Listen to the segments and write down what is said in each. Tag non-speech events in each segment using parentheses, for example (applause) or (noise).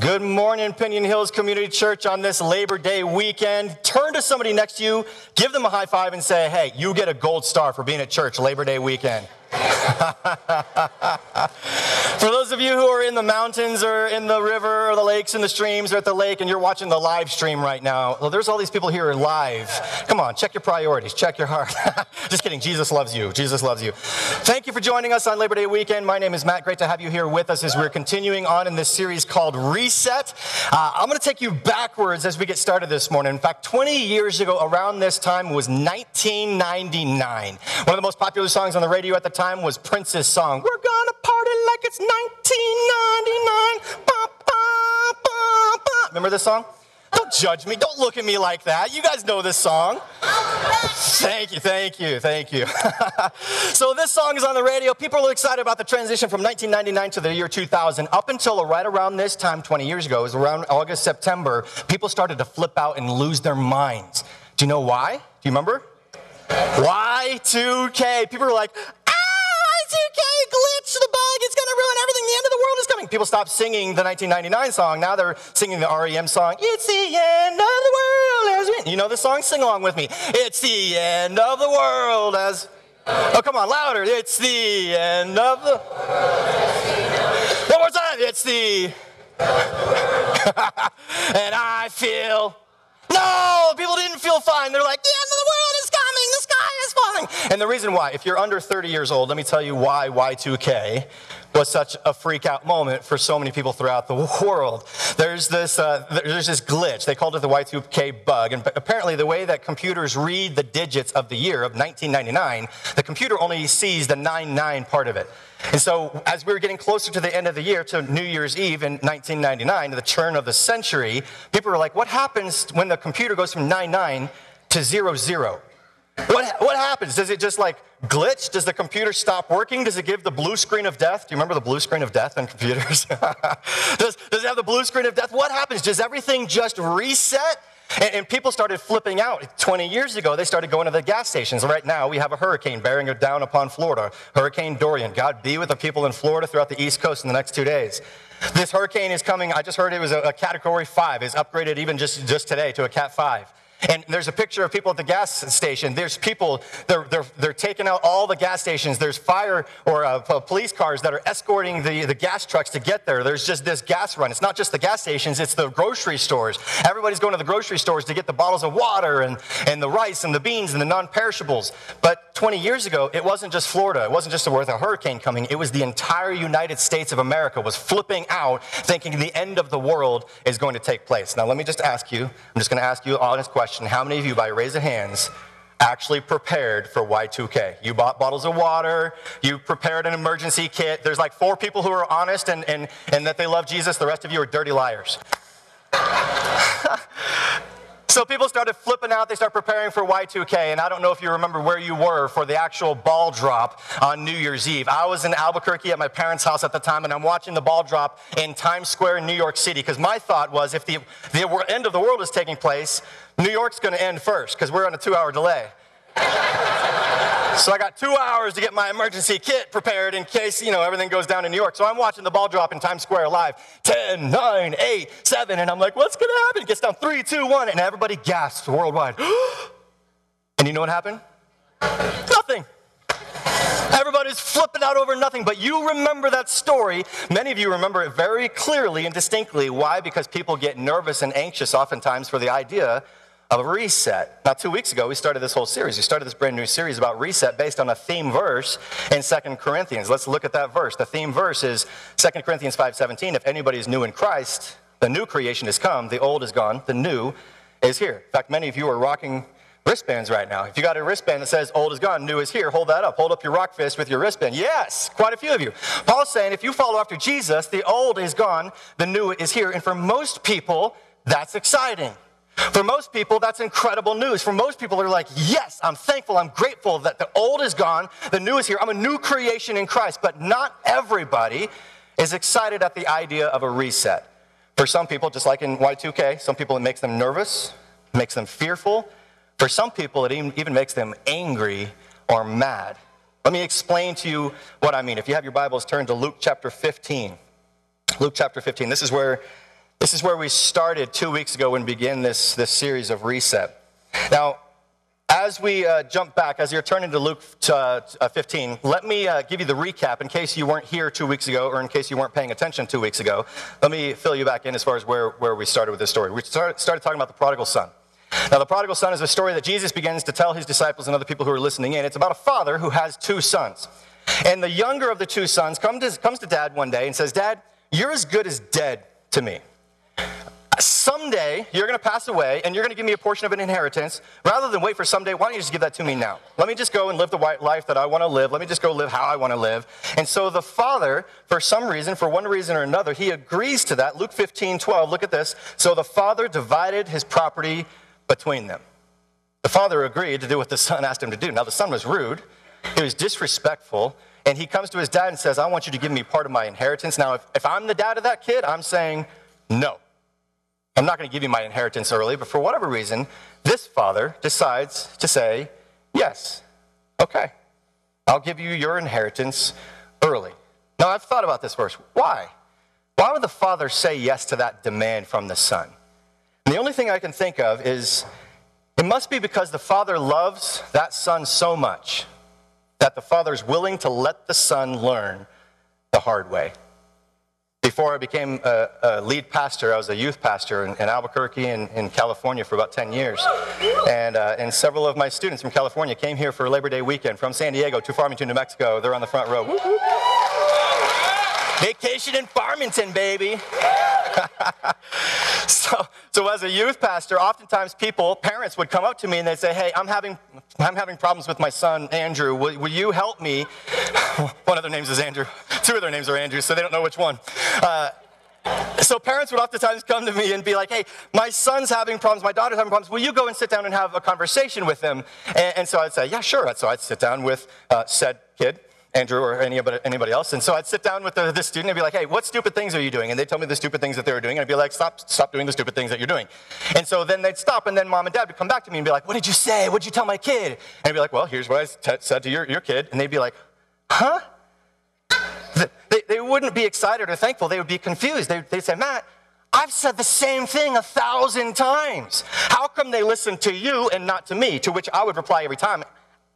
Good morning, Piñon Hills Community Church on this Labor Day weekend. Turn to somebody next to you, give them a high five, and say, hey, you get a gold star for being at church Labor Day weekend. (laughs) For those of you who are in the mountains or in the river or the lakes and the streams or at the lake and you're watching the live stream right now, well, there's all these people here live. Come on, check your priorities, check your heart. (laughs) Just kidding. Jesus loves you. Jesus loves you. Thank you for joining us on Labor Day weekend. My name is Matt. Great to have you here with us as we're continuing on in this series called Reset. Uh, I'm going to take you backwards as we get started this morning. In fact, 20 years ago, around this time was 1999. One of the most popular songs on the radio at the time was Prince's song, We're Gonna Party Like It's 1999. Ba, ba, ba, ba. Remember this song? Don't judge me. Don't look at me like that. You guys know this song. Thank you, thank you, thank you. (laughs) so this song is on the radio. People are excited about the transition from 1999 to the year 2000. Up until right around this time, 20 years ago, it was around August, September, people started to flip out and lose their minds. Do you know why? Do you remember? Y2K. People are like, People stopped singing the 1999 song, now they're singing the REM song, It's the end of the world as we... You know this song? Sing along with me. It's the end of the world as... Oh, come on, louder. It's the end of the... One more time. It's the... (laughs) and I feel... No, people didn't feel fine. They're like, the end of the world is coming, the And the reason why, if you're under 30 years old, let me tell you why Y2K was such a freak out moment for so many people throughout the world. There's this, uh, there's this glitch. They called it the Y2K bug. And apparently, the way that computers read the digits of the year of 1999, the computer only sees the 99 part of it. And so, as we were getting closer to the end of the year, to New Year's Eve in 1999, the turn of the century, people were like, what happens when the computer goes from 99 to 00? What, what happens? Does it just like glitch? Does the computer stop working? Does it give the blue screen of death? Do you remember the blue screen of death on computers? (laughs) does, does it have the blue screen of death? What happens? Does everything just reset? And, and, people started flipping out 20 years ago. They started going to the gas stations. Right now, we have a hurricane bearing down upon Florida, Hurricane Dorian. God be with the people in Florida throughout the East Coast in the next two days. This hurricane is coming. I just heard it was a, a category five. Is upgraded even just, just today to a cat five. And there's a picture of people at the gas station. There's people, they're, they're, they're taking out all the gas stations. There's fire or uh, police cars that are escorting the, the gas trucks to get there. There's just this gas run. It's not just the gas stations, it's the grocery stores. Everybody's going to the grocery stores to get the bottles of water and, and the rice and the beans and the non perishables. But 20 years ago, it wasn't just Florida. It wasn't just a, a hurricane coming. It was the entire United States of America was flipping out, thinking the end of the world is going to take place. Now, let me just ask you, I'm just going to ask you an honest question question how many of you, by raise of hands, actually prepared for Y2K? You bought bottles of water, you prepared an emergency kit. There's like four people who are honest and, and, and that they love Jesus, the rest of you are dirty liars. (laughs) So people started flipping out. They started preparing for Y2K. And I don't know if you remember where you were for the actual ball drop on New Year's Eve. I was in Albuquerque at my parents' house at the time, and I'm watching the ball drop in Times Square in New York City. Because my thought was if the, the end of the world is taking place, New York's going to end first because we're on a two hour delay. So I got two hours to get my emergency kit prepared in case, you know, everything goes down in New York. So I'm watching the ball drop in Times Square live. 10, 9, 8, 7. And I'm like, what's going to happen? It gets down 3, 2, 1. And everybody gasps worldwide. (gasps) and you know what happened? Nothing. Everybody's flipping out over nothing, but you remember that story. Many of you remember it very clearly and distinctly. Why? Because people get nervous and anxious oftentimes for the idea of reset. Now, two weeks ago, we started this whole series. We started this brand new series about reset based on a theme verse in Second Corinthians. Let's look at that verse. The theme verse is Second Corinthians 5.17. If anybody is new in Christ, the new creation has come, the old is gone, the new is here. In fact, many of you are rocking wristbands right now. If you got a wristband that says old is gone, new is here, hold that up. Hold up your rock fist with your wristband. Yes, quite a few of you. Paul's saying if you follow after Jesus, the old is gone, the new is here. And for most people, that's exciting. For most people, that's incredible news. For most people, they're like, yes, I'm thankful, I'm grateful that the old is gone, the new is here. I'm a new creation in Christ. But not everybody is excited at the idea of a reset. For some people, just like in Y2K, some people it makes them nervous, makes them fearful. For some people, it even makes them angry or mad. Let me explain to you what I mean. If you have your Bibles, turn to Luke chapter 15. Luke chapter 15. This is where This is where we started two weeks ago when we began this, this series of reset. Now, as we uh, jump back, as you're turning to Luke uh, 15, let me uh, give you the recap in case you weren't here two weeks ago or in case you weren't paying attention two weeks ago. Let me fill you back in as far as where, where we started with this story. We started, started talking about the prodigal son. Now, the prodigal son is a story that Jesus begins to tell his disciples and other people who are listening in. It's about a father who has two sons. And the younger of the two sons comes to, comes to dad one day and says, Dad, you're as good as dead to me. Someday you're going to pass away and you're going to give me a portion of an inheritance. Rather than wait for someday, why don't you just give that to me now? Let me just go and live the life that I want to live. Let me just go live how I want to live. And so the father, for some reason, for one reason or another, he agrees to that. Luke 15, 12, look at this. So the father divided his property between them. The father agreed to do what the son asked him to do. Now, the son was rude, he was disrespectful, and he comes to his dad and says, I want you to give me part of my inheritance. Now, if, if I'm the dad of that kid, I'm saying, no. I'm not going to give you my inheritance early, but for whatever reason, this father decides to say, yes, okay, I'll give you your inheritance early. Now, I've thought about this verse. Why? Why would the father say yes to that demand from the son? And the only thing I can think of is it must be because the father loves that son so much that the father is willing to let the son learn the hard way. Before I became a, a lead pastor, I was a youth pastor in, in Albuquerque in, in, California for about 10 years. And, uh, and several of my students from California came here for Labor Day weekend from San Diego to Farmington, New Mexico. They're on the front row. Vacation in Farmington, baby. (laughs) so, so as a youth pastor, oftentimes people, parents would come up to me and they'd say, hey, I'm having, I'm having problems with my son, Andrew. Will, will you help me? (laughs) one of their names is Andrew. Two of their names are Andrew, so they don't know which one. Uh, so parents would oftentimes come to me and be like, hey, my son's having problems, my daughter's having problems. Will you go and sit down and have a conversation with them? And, and so I'd say, yeah, sure. So I'd sit down with uh, said kid Andrew or anybody, anybody else. And so I'd sit down with the, this student and be like, hey, what stupid things are you doing? And they'd tell me the stupid things that they were doing. And I'd be like, stop, stop doing the stupid things that you're doing. And so then they'd stop, and then mom and dad would come back to me and be like, what did you say? What did you tell my kid? And I'd be like, well, here's what I t- said to your, your kid. And they'd be like, huh? They, they wouldn't be excited or thankful. They would be confused. They, they'd say, Matt, I've said the same thing a thousand times. How come they listen to you and not to me? To which I would reply every time,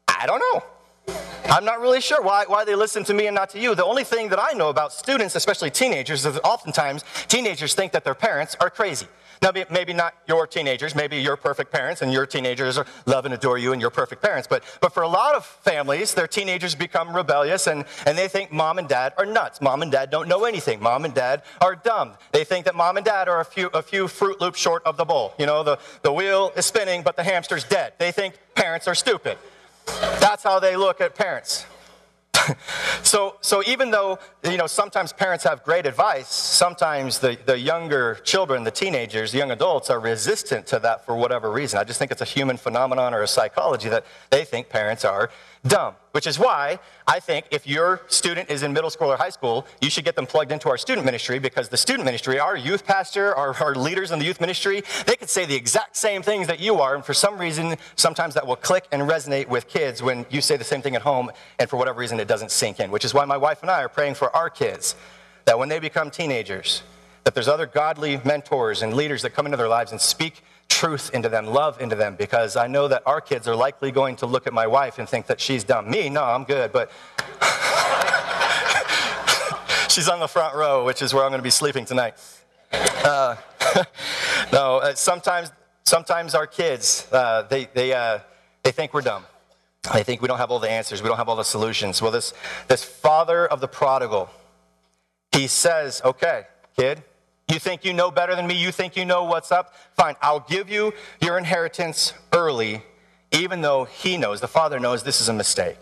I don't know. I'm not really sure why, why they listen to me and not to you. The only thing that I know about students, especially teenagers, is that oftentimes teenagers think that their parents are crazy. Now, maybe not your teenagers, maybe your perfect parents and your teenagers love and adore you and your perfect parents. But, but for a lot of families, their teenagers become rebellious and, and they think mom and dad are nuts. Mom and dad don't know anything. Mom and dad are dumb. They think that mom and dad are a few, a few Froot Loops short of the bowl. You know, the, the wheel is spinning, but the hamster's dead. They think parents are stupid. That's how they look at parents. (laughs) so, so even though you know sometimes parents have great advice, sometimes the, the younger children, the teenagers, the young adults are resistant to that for whatever reason. I just think it's a human phenomenon or a psychology that they think parents are dumb. Which is why I think if your student is in middle school or high school, you should get them plugged into our student ministry because the student ministry, our youth pastor, our, our leaders in the youth ministry, they could say the exact same things that you are. And for some reason, sometimes that will click and resonate with kids when you say the same thing at home. And for whatever reason, it doesn't sink in. Which is why my wife and I are praying for our kids that when they become teenagers, that there's other godly mentors and leaders that come into their lives and speak truth into them, love into them, because I know that our kids are likely going to look at my wife and think that she's dumb. Me, no, I'm good, but (laughs) she's on the front row, which is where I'm going to be sleeping tonight. Uh, (laughs) no, uh, sometimes, sometimes our kids, uh, they, they, uh, they think we're dumb. They think we don't have all the answers, we don't have all the solutions. Well, this, this father of the prodigal, he says, okay, kid, you think you know better than me? You think you know what's up? Fine, I'll give you your inheritance early, even though he knows, the father knows this is a mistake.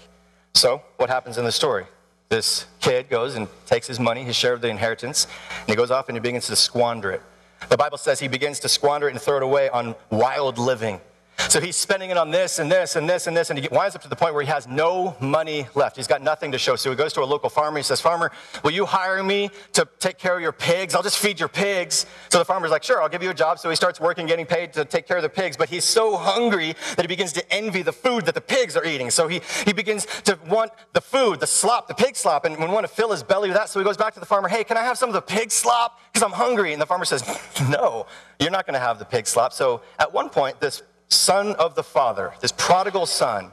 So, what happens in the story? This kid goes and takes his money, his share of the inheritance, and he goes off and he begins to squander it. The Bible says he begins to squander it and throw it away on wild living. So he's spending it on this and this and this and this, and he winds up to the point where he has no money left. He's got nothing to show. So he goes to a local farmer. He says, Farmer, will you hire me to take care of your pigs? I'll just feed your pigs. So the farmer's like, Sure, I'll give you a job. So he starts working, getting paid to take care of the pigs, but he's so hungry that he begins to envy the food that the pigs are eating. So he, he begins to want the food, the slop, the pig slop, and want to fill his belly with that. So he goes back to the farmer, Hey, can I have some of the pig slop? Because I'm hungry. And the farmer says, No, you're not going to have the pig slop. So at one point, this son of the father, this prodigal son,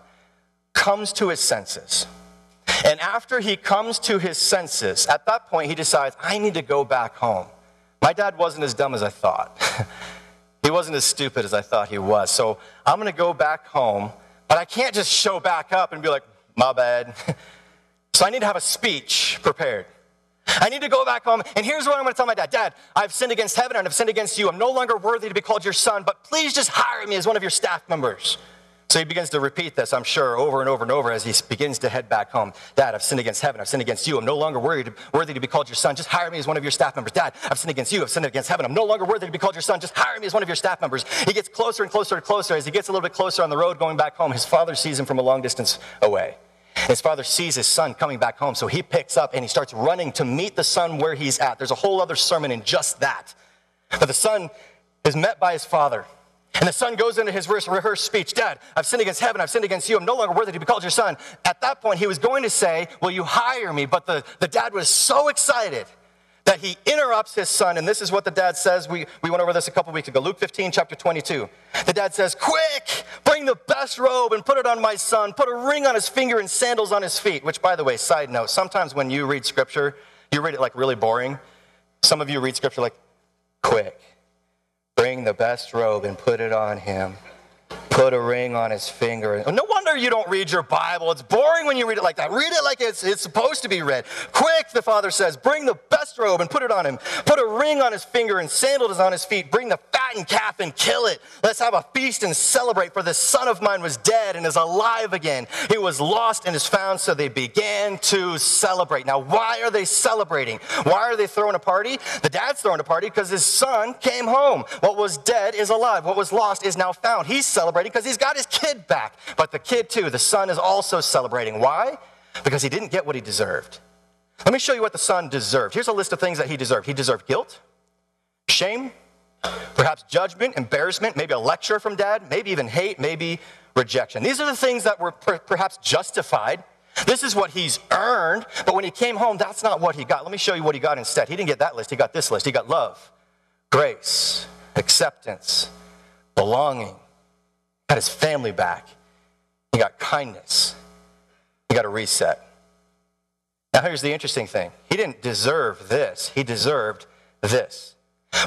comes to his senses. And after he comes to his senses, at that point, he decides, I need to go back home. My dad wasn't as dumb as I thought. (laughs) he wasn't as stupid as I thought he was. So I'm going to go back home, but I can't just show back up and be like, my bad. (laughs) so I need to have a speech prepared. I need to go back home, and here's what I'm going to tell my dad Dad, I've sinned against heaven and I've sinned against you. I'm no longer worthy to be called your son, but please just hire me as one of your staff members. So he begins to repeat this, I'm sure, over and over and over as he begins to head back home. Dad, I've sinned against heaven. I've sinned against you. I'm no longer worthy to be called your son. Just hire me as one of your staff members. Dad, I've sinned against you. I've sinned against heaven. I'm no longer worthy to be called your son. Just hire me as one of your staff members. He gets closer and closer and closer. As he gets a little bit closer on the road going back home, his father sees him from a long distance away. His father sees his son coming back home, so he picks up and he starts running to meet the son where he's at. There's a whole other sermon in just that. But the son is met by his father. And the son goes into his rehearsed speech Dad, I've sinned against heaven, I've sinned against you, I'm no longer worthy to be called your son. At that point, he was going to say, Will you hire me? But the, the dad was so excited that he interrupts his son, and this is what the dad says. We, we went over this a couple weeks ago. Luke 15, chapter 22. The dad says, Quick, bring the best robe and put it on my son. Put a ring on his finger and sandals on his feet. Which, by the way, side note, sometimes when you read scripture, you read it like really boring. Some of you read scripture like, Quick, bring the best robe and put it on him put a ring on his finger. No wonder you don't read your Bible. It's boring when you read it like that. Read it like it's, it's supposed to be read. Quick, the father says, bring the best robe and put it on him. Put a ring on his finger and sandals on his feet. Bring the fattened calf and kill it. Let's have a feast and celebrate, for this son of mine was dead and is alive again. He was lost and is found, so they began to celebrate. Now, why are they celebrating? Why are they throwing a party? The dad's throwing a party because his son came home. What was dead is alive. What was lost is now found. He's celebrating because he's got his kid back. But the kid, too, the son is also celebrating. Why? Because he didn't get what he deserved. Let me show you what the son deserved. Here's a list of things that he deserved. He deserved guilt, shame, perhaps judgment, embarrassment, maybe a lecture from dad, maybe even hate, maybe rejection. These are the things that were per- perhaps justified. This is what he's earned, but when he came home, that's not what he got. Let me show you what he got instead. He didn't get that list, he got this list. He got love, grace, acceptance, belonging, got his family back. He got kindness. He got a reset. Now, here's the interesting thing he didn't deserve this, he deserved this.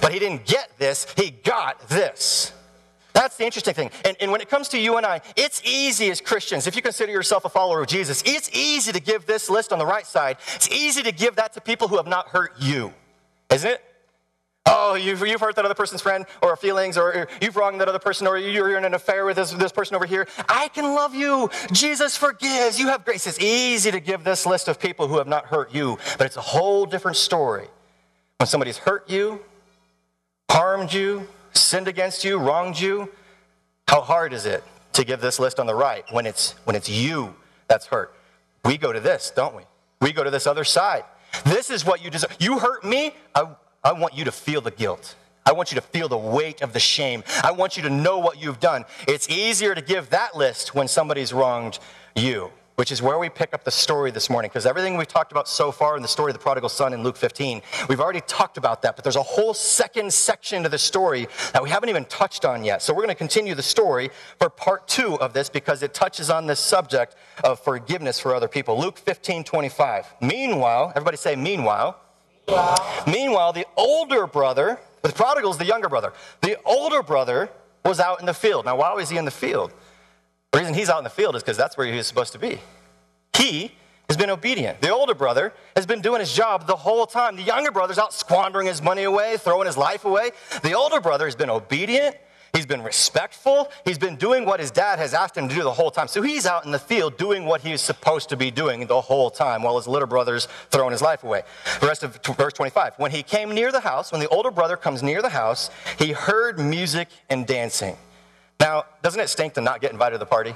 But he didn't get this, he got this. That's the interesting thing. And, and, when it comes to you and I, it's easy as Christians, if you consider yourself a follower of Jesus, it's easy to give this list on the right side. It's easy to give that to people who have not hurt you, isn't it? Oh, you've, you've hurt that other person's friend or feelings, or you've wronged that other person, or you're in an affair with this, this person over here. I can love you. Jesus forgives. You have grace. It's easy to give this list of people who have not hurt you, but it's a whole different story. When somebody's hurt you, harmed you, sinned against you, wronged you, how hard is it to give this list on the right when it's, when it's you that's hurt? We go to this, don't we? We go to this other side. This is what you deserve. You hurt me, I, I want you to feel the guilt. I want you to feel the weight of the shame. I want you to know what you've done. It's easier to give that list when somebody's wronged you, which is where we pick up the story this morning. Because everything we've talked about so far in the story of the prodigal son in Luke 15, we've already talked about that. But there's a whole second section to the story that we haven't even touched on yet. So we're going to continue the story for part two of this because it touches on this subject of forgiveness for other people. Luke 15, 25. Meanwhile, everybody say, meanwhile. Meanwhile, the older brother, the prodigal is the younger brother. The older brother was out in the field. Now, why was he in the field? The reason he's out in the field is because that's where he was supposed to be. He has been obedient. The older brother has been doing his job the whole time. The younger brother's out squandering his money away, throwing his life away. The older brother has been obedient He's been respectful. He's been doing what his dad has asked him to do the whole time. So he's out in the field doing what he's supposed to be doing the whole time while his little brother's throwing his life away. The rest of verse 25. When he came near the house, when the older brother comes near the house, he heard music and dancing. Now, doesn't it stink to not get invited to the party?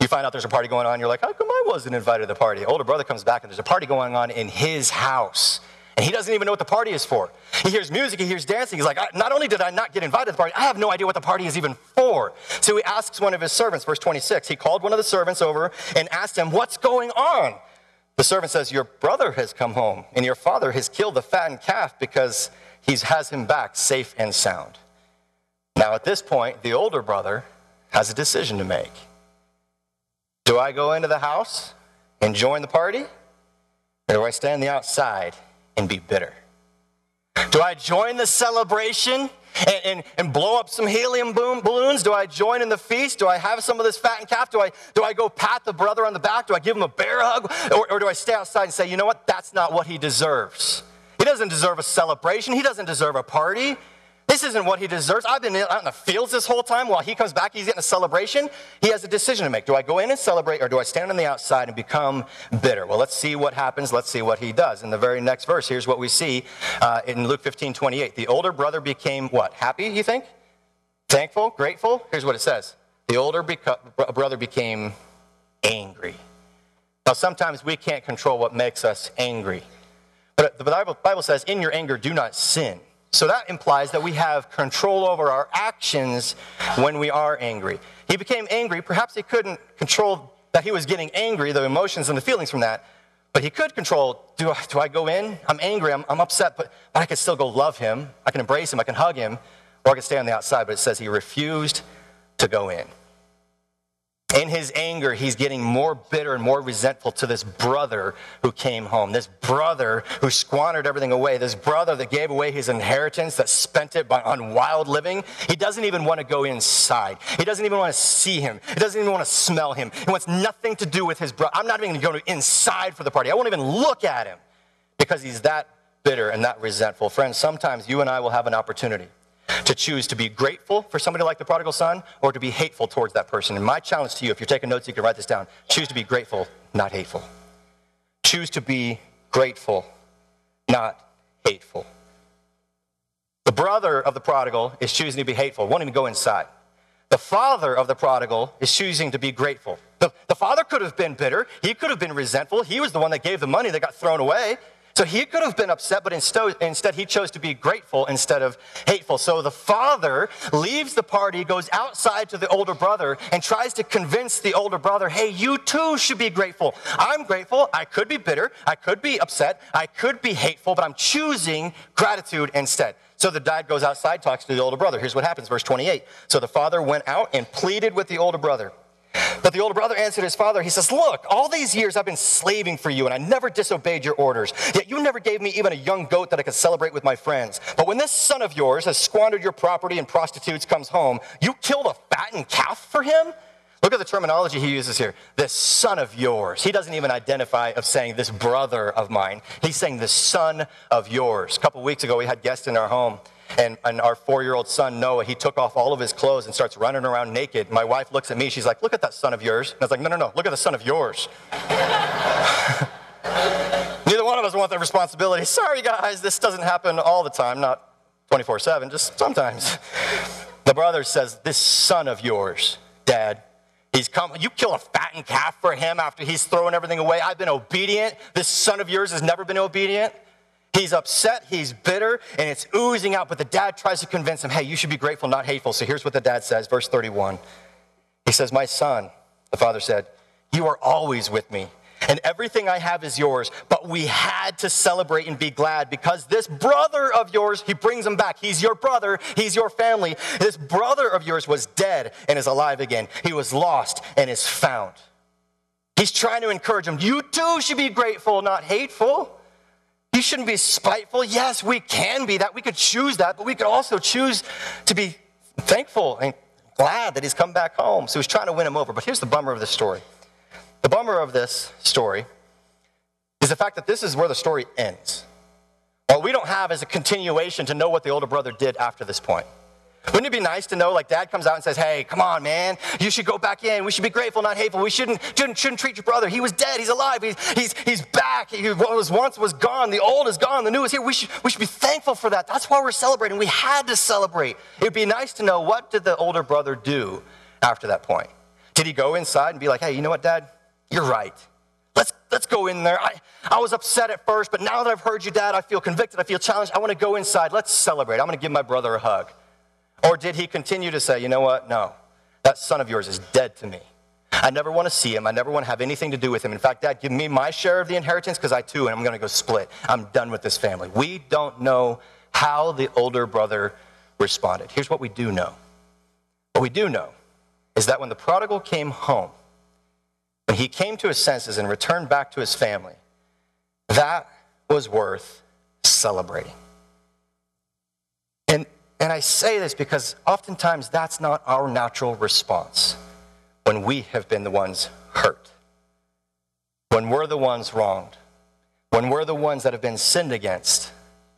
You find out there's a party going on, you're like, how come I wasn't invited to the party? Older brother comes back and there's a party going on in his house. And he doesn't even know what the party is for. He hears music, he hears dancing. He's like, not only did I not get invited to the party, I have no idea what the party is even for. So he asks one of his servants, verse 26. He called one of the servants over and asked him, What's going on? The servant says, Your brother has come home, and your father has killed the fattened calf because he has him back safe and sound. Now, at this point, the older brother has a decision to make. Do I go into the house and join the party? Or do I stand the outside and be bitter? Do I join the celebration and, and, and, blow up some helium boom balloons? Do I join in the feast? Do I have some of this fattened calf? Do I, do I go pat the brother on the back? Do I give him a bear hug? Or, or do I stay outside and say, you know what? That's not what he deserves. He doesn't deserve a celebration. He doesn't deserve a party. This isn't what he deserves. I've been out in the fields this whole time. While he comes back, he's getting a celebration. He has a decision to make. Do I go in and celebrate, or do I stand on the outside and become bitter? Well, let's see what happens. Let's see what he does. In the very next verse, here's what we see uh, in Luke 15 28. The older brother became what? Happy, you think? Thankful? Grateful? Here's what it says The older beco- brother became angry. Now, sometimes we can't control what makes us angry. But the Bible, Bible says, in your anger, do not sin. So that implies that we have control over our actions when we are angry. He became angry. Perhaps he couldn't control that he was getting angry, the emotions and the feelings from that. But he could control do I, do I go in? I'm angry, I'm, I'm upset, but, but I can still go love him. I can embrace him, I can hug him, or I can stay on the outside. But it says he refused to go in. In his anger, he's getting more bitter and more resentful to this brother who came home, this brother who squandered everything away, this brother that gave away his inheritance, that spent it by, on wild living. He doesn't even want to go inside. He doesn't even want to see him. He doesn't even want to smell him. He wants nothing to do with his brother. I'm not even going to go inside for the party. I won't even look at him because he's that bitter and that resentful. Friends, sometimes you and I will have an opportunity to choose to be grateful for somebody like the prodigal son or to be hateful towards that person. And my challenge to you, if you're taking notes, you can write this down. Choose to be grateful, not hateful. Choose to be grateful, not hateful. The brother of the prodigal is choosing to be hateful, won't even go inside. The father of the prodigal is choosing to be grateful. The, the father could have been bitter. He could have been resentful. He was the one that gave the money that got thrown away. So he could have been upset, but instead he chose to be grateful instead of hateful. So the father leaves the party, goes outside to the older brother, and tries to convince the older brother, hey, you too should be grateful. I'm grateful. I could be bitter. I could be upset. I could be hateful, but I'm choosing gratitude instead. So the dad goes outside, talks to the older brother. Here's what happens, verse 28. So the father went out and pleaded with the older brother. But the older brother answered his father. He says, Look, all these years I've been slaving for you, and I never disobeyed your orders. Yet you never gave me even a young goat that I could celebrate with my friends. But when this son of yours has squandered your property and prostitutes comes home, you killed a fattened calf for him? Look at the terminology he uses here. This son of yours. He doesn't even identify of saying this brother of mine. He's saying the son of yours. A couple weeks ago, we had guests in our home and, and our four year old son, Noah, he took off all of his clothes and starts running around naked. My wife looks at me, she's like, Look at that son of yours. And I was like, No, no, no, look at the son of yours. (laughs) Neither one of us want that responsibility. Sorry, guys, this doesn't happen all the time, not 24 7, just sometimes. The brother says, This son of yours, dad, He's come, you kill a fattened calf for him after he's thrown everything away. I've been obedient. This son of yours has never been obedient. He's upset, he's bitter, and it's oozing out. But the dad tries to convince him, hey, you should be grateful, not hateful. So here's what the dad says, verse 31. He says, My son, the father said, You are always with me, and everything I have is yours. But we had to celebrate and be glad because this brother of yours, he brings him back. He's your brother, he's your family. This brother of yours was dead and is alive again. He was lost and is found. He's trying to encourage him. You too should be grateful, not hateful. You shouldn't be spiteful. Yes, we can be that. We could choose that, but we could also choose to be thankful and glad that he's come back home. So he's trying to win him over. But here's the bummer of this story the bummer of this story is the fact that this is where the story ends. What we don't have is a continuation to know what the older brother did after this point. Wouldn't it be nice to know, like, dad comes out and says, Hey, come on, man. You should go back in. We should be grateful, not hateful. We shouldn't, shouldn't, shouldn't treat your brother. He was dead. He's alive. He's, he's, he's back. He, what was once was gone. The old is gone. The new is here. We should, we should be thankful for that. That's why we're celebrating. We had to celebrate. It would be nice to know what did the older brother do after that point? Did he go inside and be like, Hey, you know what, dad? You're right. Let's, let's go in there. I, I was upset at first, but now that I've heard you, Dad, I feel convicted. I feel challenged. I want to go inside. Let's celebrate. I'm going to give my brother a hug. Or did he continue to say, you know what? No, that son of yours is dead to me. I never want to see him. I never want to have anything to do with him. In fact, Dad, give me my share of the inheritance because I too, I'm going to go split. I'm done with this family. We don't know how the older brother responded. Here's what we do know. What we do know is that when the prodigal came home, when he came to his senses and returned back to his family, that was worth celebrating. And, and I say this because oftentimes that's not our natural response when we have been the ones hurt, when we're the ones wronged, when we're the ones that have been sinned against.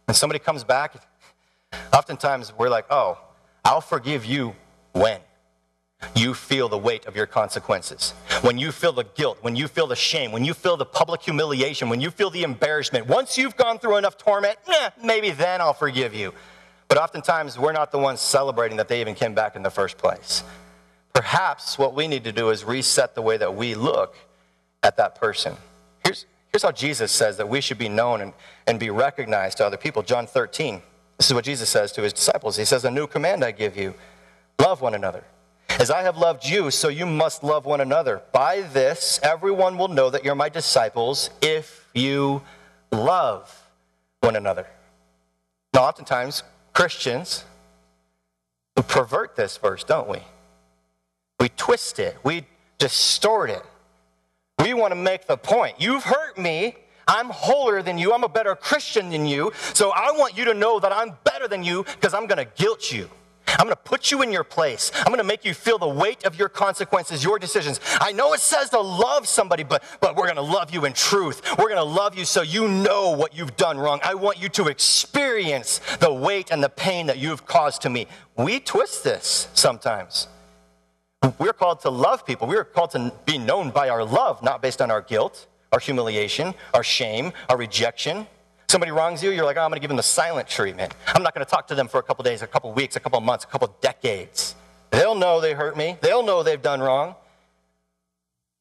When somebody comes back, oftentimes we're like, oh, I'll forgive you when? You feel the weight of your consequences. When you feel the guilt, when you feel the shame, when you feel the public humiliation, when you feel the embarrassment, once you've gone through enough torment, eh, maybe then I'll forgive you. But oftentimes, we're not the ones celebrating that they even came back in the first place. Perhaps what we need to do is reset the way that we look at that person. Here's, here's how Jesus says that we should be known and, and be recognized to other people. John 13. This is what Jesus says to his disciples. He says, A new command I give you love one another. As I have loved you, so you must love one another. By this, everyone will know that you're my disciples if you love one another. Now, oftentimes, Christians pervert this verse, don't we? We twist it, we distort it. We want to make the point you've hurt me. I'm holier than you. I'm a better Christian than you. So I want you to know that I'm better than you because I'm going to guilt you. I'm going to put you in your place. I'm going to make you feel the weight of your consequences, your decisions. I know it says to love somebody, but, but we're going to love you in truth. We're going to love you so you know what you've done wrong. I want you to experience the weight and the pain that you've caused to me. We twist this sometimes. We're called to love people. We're called to be known by our love, not based on our guilt, our humiliation, our shame, our rejection. Somebody wrongs you, you're like, oh, I'm going to give them the silent treatment. I'm not going to talk to them for a couple days, a couple weeks, a couple months, a couple decades. They'll know they hurt me. They'll know they've done wrong.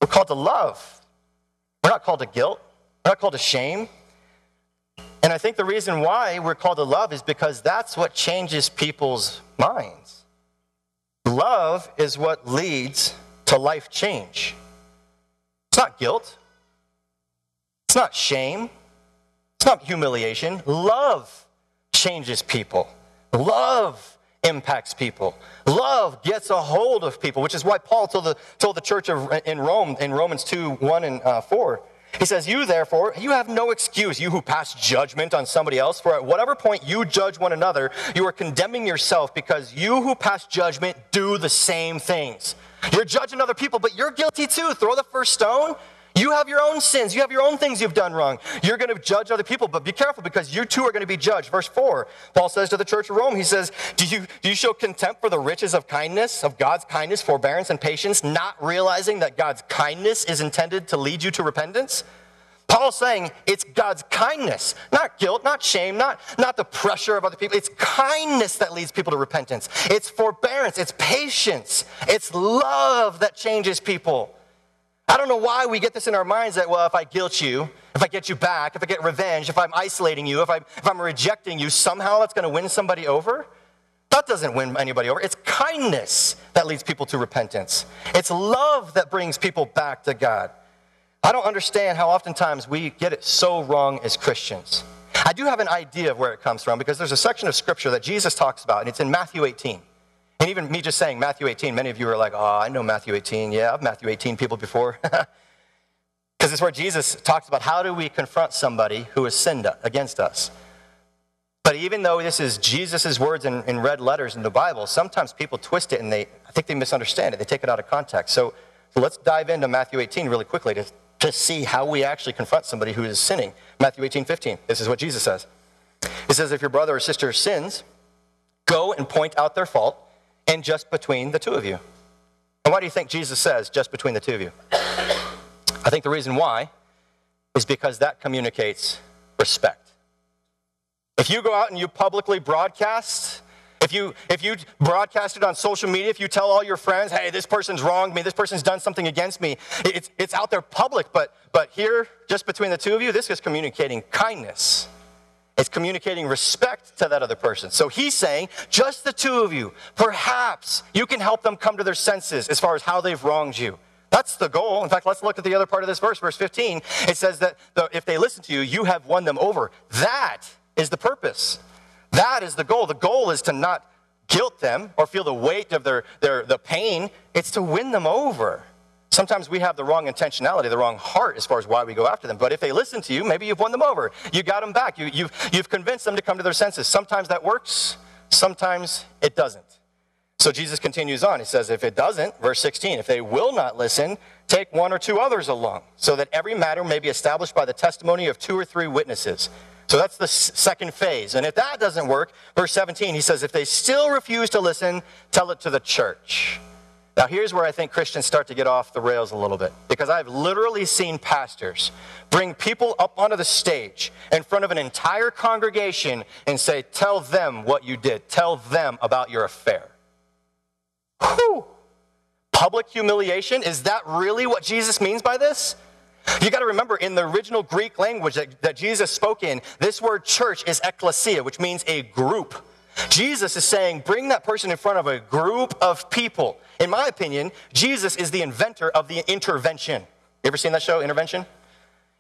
We're called to love. We're not called to guilt. We're not called to shame. And I think the reason why we're called to love is because that's what changes people's minds. Love is what leads to life change. It's not guilt. It's not shame. It's not humiliation. Love changes people. Love impacts people. Love gets a hold of people, which is why Paul told the, told the church of, in Rome, in Romans 2 1 and uh, 4, he says, You therefore, you have no excuse, you who pass judgment on somebody else, for at whatever point you judge one another, you are condemning yourself because you who pass judgment do the same things. You're judging other people, but you're guilty too. Throw the first stone. You have your own sins. You have your own things you've done wrong. You're going to judge other people, but be careful because you too are going to be judged. Verse 4, Paul says to the church of Rome, he says, do you, do you show contempt for the riches of kindness, of God's kindness, forbearance, and patience, not realizing that God's kindness is intended to lead you to repentance? Paul's saying it's God's kindness, not guilt, not shame, not, not the pressure of other people. It's kindness that leads people to repentance. It's forbearance, it's patience, it's love that changes people. I don't know why we get this in our minds that, well, if I guilt you, if I get you back, if I get revenge, if I'm isolating you, if, I, if I'm rejecting you, somehow that's going to win somebody over? That doesn't win anybody over. It's kindness that leads people to repentance, it's love that brings people back to God. I don't understand how oftentimes we get it so wrong as Christians. I do have an idea of where it comes from because there's a section of scripture that Jesus talks about, and it's in Matthew 18. And even me just saying Matthew 18, many of you are like, oh, I know Matthew 18. Yeah, I've Matthew 18 people before. (laughs) Because it's where Jesus talks about how do we confront somebody who has sinned against us. But even though this is Jesus' words in, in red letters in the Bible, sometimes people twist it and they, I think they misunderstand it. They take it out of context. So, let's dive into Matthew 18 really quickly to, to see how we actually confront somebody who is sinning. Matthew 18, 15. This is what Jesus says. He says, if your brother or sister sins, Go and point out their fault, and just between the two of you. And why do you think Jesus says just between the two of you? I think the reason why is because that communicates respect. If you go out and you publicly broadcast, if you if you broadcast it on social media, if you tell all your friends, hey, this person's wronged me, this person's done something against me, it's it's out there public, but but here, just between the two of you, this is communicating kindness. It's communicating respect to that other person. So he's saying, just the two of you, perhaps you can help them come to their senses as far as how they've wronged you. That's the goal. In fact, let's look at the other part of this verse, verse 15. It says that the, if they listen to you, you have won them over. That is the purpose. That is the goal. The goal is to not guilt them or feel the weight of their, their the pain. It's to win them over. Sometimes we have the wrong intentionality, the wrong heart as far as why we go after them. But if they listen to you, maybe you've won them over. You got them back. You, you've, you've convinced them to come to their senses. Sometimes that works, sometimes it doesn't. So Jesus continues on. He says, if it doesn't, verse 16, if they will not listen, take one or two others along, so that every matter may be established by the testimony of two or three witnesses. So that's the second phase. And if that doesn't work, verse 17, he says, if they still refuse to listen, tell it to the church. Now, here's where I think Christians start to get off the rails a little bit. Because I've literally seen pastors bring people up onto the stage in front of an entire congregation and say, Tell them what you did, tell them about your affair. Whew. Public humiliation? Is that really what Jesus means by this? You got to remember, in the original Greek language that, that Jesus spoke in, this word church is ekklesia, which means a group. Jesus is saying, bring that person in front of a group of people. In my opinion, Jesus is the inventor of the intervention. You ever seen that show, Intervention?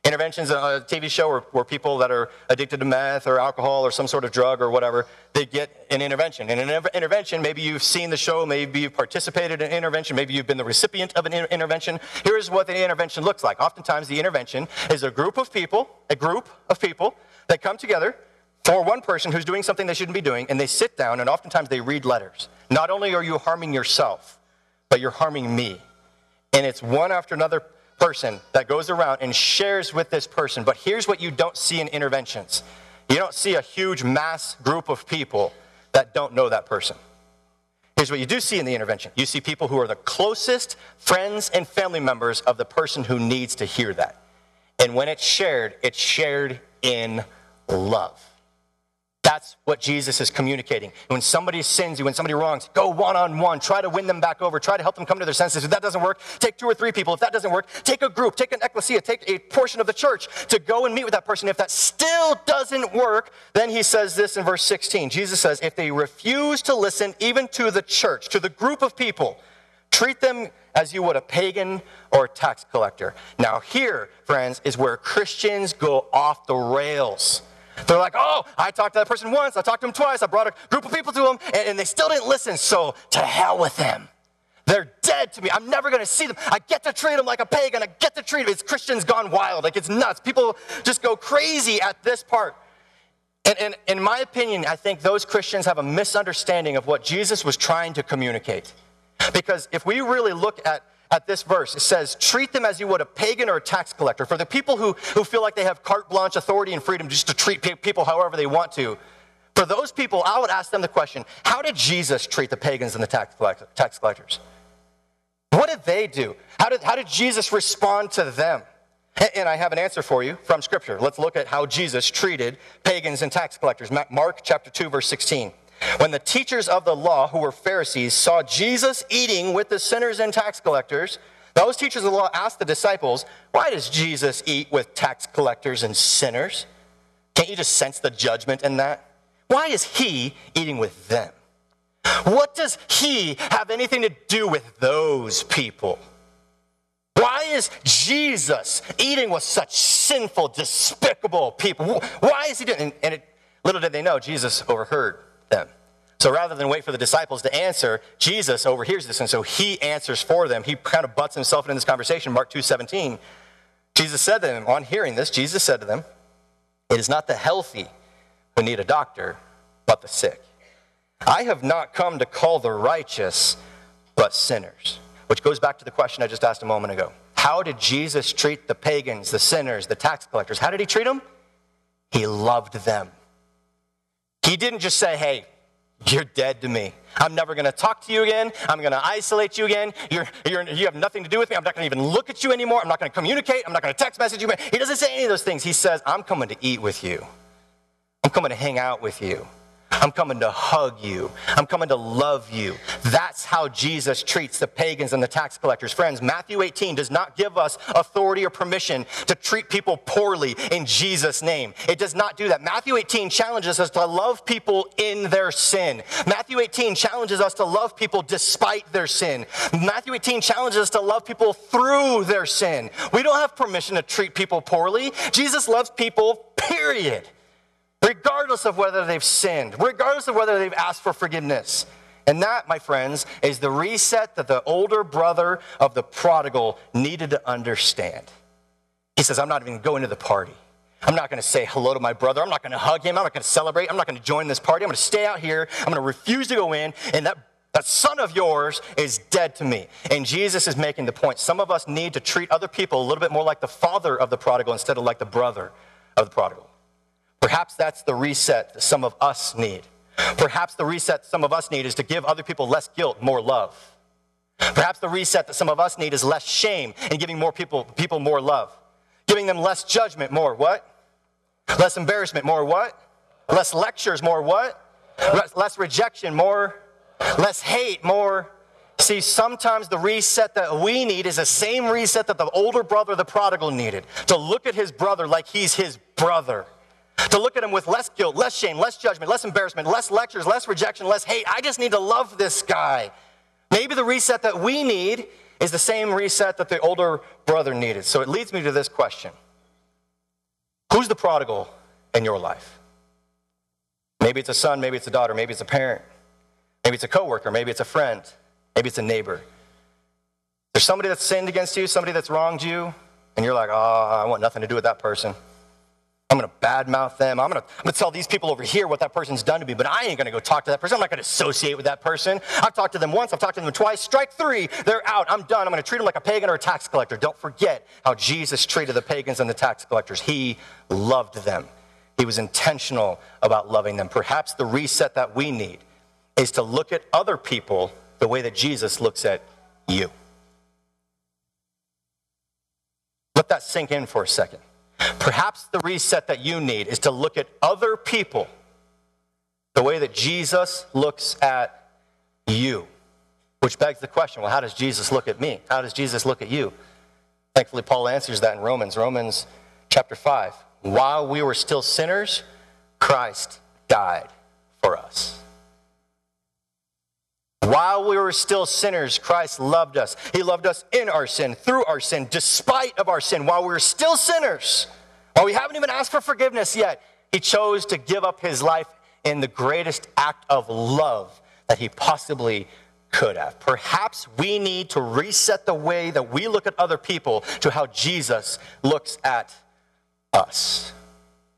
Intervention's a TV show where, where people that are addicted to meth or alcohol or some sort of drug or whatever, they get an intervention. And an intervention, maybe you've seen the show, maybe you've participated in an intervention, maybe you've been the recipient of an intervention. Here's what the intervention looks like. Oftentimes, the intervention is a group of people, a group of people that come together for one person who's doing something they shouldn't be doing, and they sit down and oftentimes they read letters. Not only are you harming yourself, but you're harming me. And it's one after another person that goes around and shares with this person. But here's what you don't see in interventions you don't see a huge mass group of people that don't know that person. Here's what you do see in the intervention you see people who are the closest friends and family members of the person who needs to hear that. And when it's shared, it's shared in love. That's what Jesus is communicating. When somebody sins you, when somebody wrongs, go one on one. Try to win them back over. Try to help them come to their senses. If that doesn't work, take two or three people. If that doesn't work, take a group, take an ecclesia, take a portion of the church to go and meet with that person. If that still doesn't work, then he says this in verse 16. Jesus says, if they refuse to listen even to the church, to the group of people, treat them as you would a pagan or a tax collector. Now, here, friends, is where Christians go off the rails. They're like, oh, I talked to that person once, I talked to him twice, I brought a group of people to him, and, and they still didn't listen, so to hell with them. They're dead to me. I'm never going to see them. I get to treat them like a pagan. I get to treat them. It's Christians gone wild. Like it's nuts. People just go crazy at this part. And, and in my opinion, I think those Christians have a misunderstanding of what Jesus was trying to communicate. Because if we really look at at this verse. It says, treat them as you would a pagan or a tax collector. For the people who, who feel like they have carte blanche authority and freedom just to treat people however they want to, for those people, I would ask them the question how did Jesus treat the pagans and the tax, tax collectors? What did they do? How did, how did Jesus respond to them? And I have an answer for you from Scripture. Let's look at how Jesus treated pagans and tax collectors. Mark chapter 2, verse 16. When the teachers of the law, who were Pharisees, saw Jesus eating with the sinners and tax collectors, those teachers of the law asked the disciples, Why does Jesus eat with tax collectors and sinners? Can't you just sense the judgment in that? Why is he eating with them? What does he have anything to do with those people? Why is Jesus eating with such sinful, despicable people? Why is he doing? And it, little did they know, Jesus overheard them. So rather than wait for the disciples to answer, Jesus overhears this, and so he answers for them. He kind of butts himself into this conversation, Mark 2:17. Jesus said to them, on hearing this, Jesus said to them, It is not the healthy who need a doctor, but the sick. I have not come to call the righteous, but sinners. Which goes back to the question I just asked a moment ago. How did Jesus treat the pagans, the sinners, the tax collectors? How did he treat them? He loved them. He didn't just say, hey, you're dead to me. I'm never going to talk to you again. I'm going to isolate you again. You're, you're, you have nothing to do with me. I'm not going to even look at you anymore. I'm not going to communicate. I'm not going to text message you. He doesn't say any of those things. He says, I'm coming to eat with you. I'm coming to hang out with you. I'm coming to hug you. I'm coming to love you. That's how Jesus treats the pagans and the tax collectors. Friends, Matthew 18 does not give us authority or permission to treat people poorly in Jesus' name. It does not do that. Matthew 18 challenges us to love people in their sin. Matthew 18 challenges us to love people despite their sin. Matthew 18 challenges us to love people through their sin. We don't have permission to treat people poorly. Jesus loves people, period regardless of whether they've sinned, regardless of whether they've asked for forgiveness. And that, my friends, is the reset that the older brother of the prodigal needed to understand. He says, I'm not even going to the party. I'm not going to say hello to my brother. I'm not going to hug him. I'm not going to celebrate. I'm not going to join this party. I'm going to stay out here. I'm going to refuse to go in. And that, that son of yours is dead to me. And Jesus is making the point. Some of us need to treat other people a little bit more like the father of the prodigal instead of like the brother of the prodigal. Perhaps that's the reset that some of us need. Perhaps the reset some of us need is to give other people less guilt, more love. Perhaps the reset that some of us need is less shame and giving more people, people more love. Giving them less judgment, more what? Less embarrassment, more what? Less lectures, more what? Less rejection, more? Less hate, more? See, sometimes the reset that we need is the same reset that the older brother, the prodigal, needed. To look at his brother like he's his brother to look at him with less guilt, less shame, less judgment, less embarrassment, less lectures, less rejection, less hate. I just need to love this guy. Maybe the reset that we need is the same reset that the older brother needed. So it leads me to this question Who's the prodigal in your life? Maybe it's a son, maybe it's a daughter, maybe it's a parent, maybe it's a coworker, maybe it's a friend, maybe it's a neighbor. There's somebody that's sinned against you, somebody that's wronged you, and you're like, oh, I want nothing to do with that person. I'm going to badmouth them. I'm going to, I'm going to tell these people over here what that person's done to me, but I ain't going to go talk to that person. I'm not going to associate with that person. I've talked to them once, I've talked to them twice. Strike three, they're out. I'm done. I'm going to treat them like a pagan or a tax collector. Don't forget how Jesus treated the pagans and the tax collectors. He loved them, he was intentional about loving them. Perhaps the reset that we need is to look at other people the way that Jesus looks at you. Let that sink in for a second. Perhaps the reset that you need is to look at other people the way that Jesus looks at you. Which begs the question well, how does Jesus look at me? How does Jesus look at you? Thankfully, Paul answers that in Romans, Romans chapter 5. While we were still sinners, Christ died for us. While we were still sinners, Christ loved us. He loved us in our sin, through our sin, despite of our sin. While we were still sinners, while we haven't even asked for forgiveness yet, he chose to give up his life in the greatest act of love that he possibly could have. Perhaps we need to reset the way that we look at other people to how Jesus looks at us.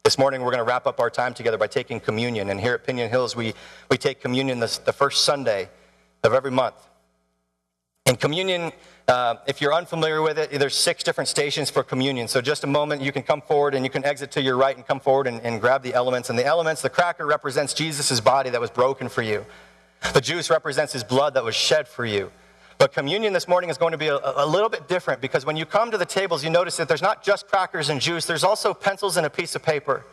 This morning, we're going to wrap up our time together by taking communion. And here at Piñon Hills, we, we take communion this, the first Sunday of every month. And communion, uh, if you're unfamiliar with it, there's six different stations for communion. So just a moment, you can come forward and you can exit to your right and come forward and, and grab the elements. And the elements, the cracker represents Jesus' body that was broken for you. The juice represents his blood that was shed for you. But communion this morning is going to be a, a, little bit different because when you come to the tables, you notice that there's not just crackers and juice, there's also pencils and a piece of paper.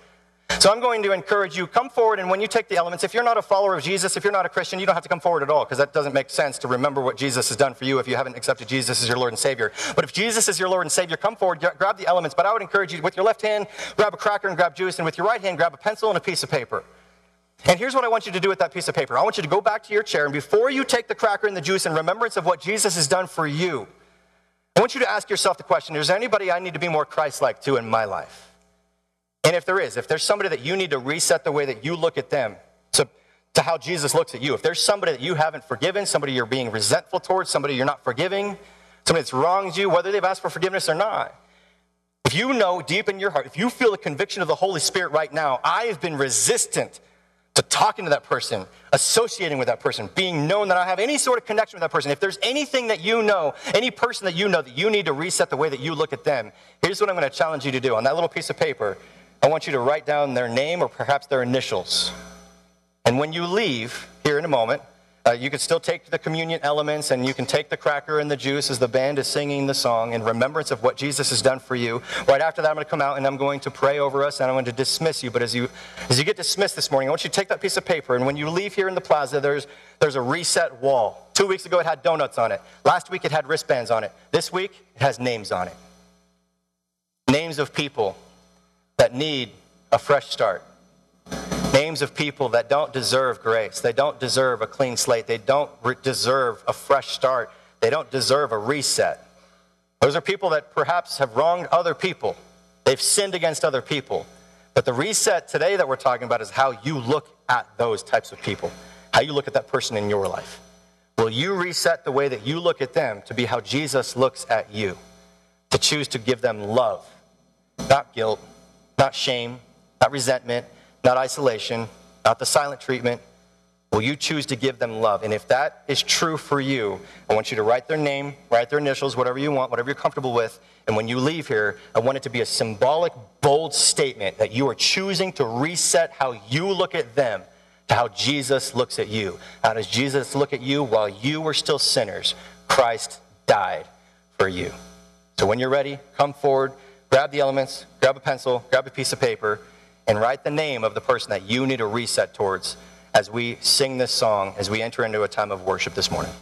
So I'm going to encourage you, come forward, and when you take the elements, if you're not a follower of Jesus, if you're not a Christian, you don't have to come forward at all, because that doesn't make sense to remember what Jesus has done for you if you haven't accepted Jesus as your Lord and Savior. But if Jesus is your Lord and Savior, come forward, grab the elements. But I would encourage you, with your left hand, grab a cracker and grab juice, and with your right hand, grab a pencil and a piece of paper. And here's what I want you to do with that piece of paper. I want you to go back to your chair, and before you take the cracker and the juice in remembrance of what Jesus has done for you, I want you to ask yourself the question is there anybody I need to be more Christ like to in my life? And if there is, if there's somebody that you need to reset the way that you look at them to, to how Jesus looks at you, if there's somebody that you haven't forgiven, somebody you're being resentful towards, somebody you're not forgiving, somebody that's wronged you, whether they've asked for forgiveness or not, if you know deep in your heart, if you feel the conviction of the Holy Spirit right now, I have been resistant to talking to that person, associating with that person, being known that I have any sort of connection with that person. If there's anything that you know, any person that you know that you need to reset the way that you look at them, here's what I'm going to challenge you to do on that little piece of paper. I want you to write down their name or perhaps their initials. And when you leave, here in a moment. Uh, you can still take the communion elements and you can take the cracker and the juice as the band is singing the song in remembrance of what Jesus has done for you. Right after that, I'm going to come out and I'm going to pray over us and I'm going to dismiss you. But as you, as you get dismissed this morning, I want you to take that piece of paper and when you leave here in the plaza, there's, there's a reset wall. Two weeks ago, it had donuts on it. Last week, it had wristbands on it. This week, it has names on it. Names of people that need a fresh start. Names of people that don't deserve grace. They don't deserve a clean slate. They don't re- deserve a fresh start. They don't deserve a reset. Those are people that perhaps have wronged other people. They've sinned against other people. But the reset today that we're talking about is how you look at those types of people, how you look at that person in your life. Will you reset the way that you look at them to be how Jesus looks at you? To choose to give them love, not guilt, not shame, not resentment, not isolation, not the silent treatment. Will you choose to give them love? And if that is true for you, I want you to write their name, write their initials, whatever you want, whatever you're comfortable with. And when you leave here, I want it to be a symbolic, bold statement that you are choosing to reset how you look at them to how Jesus looks at you. How does Jesus look at you while you were still sinners? Christ died for you. So when you're ready, come forward, grab the elements, grab a pencil, grab a piece of paper and write the name of the person that you need to reset towards as we sing this song, as we enter into a time of worship this morning.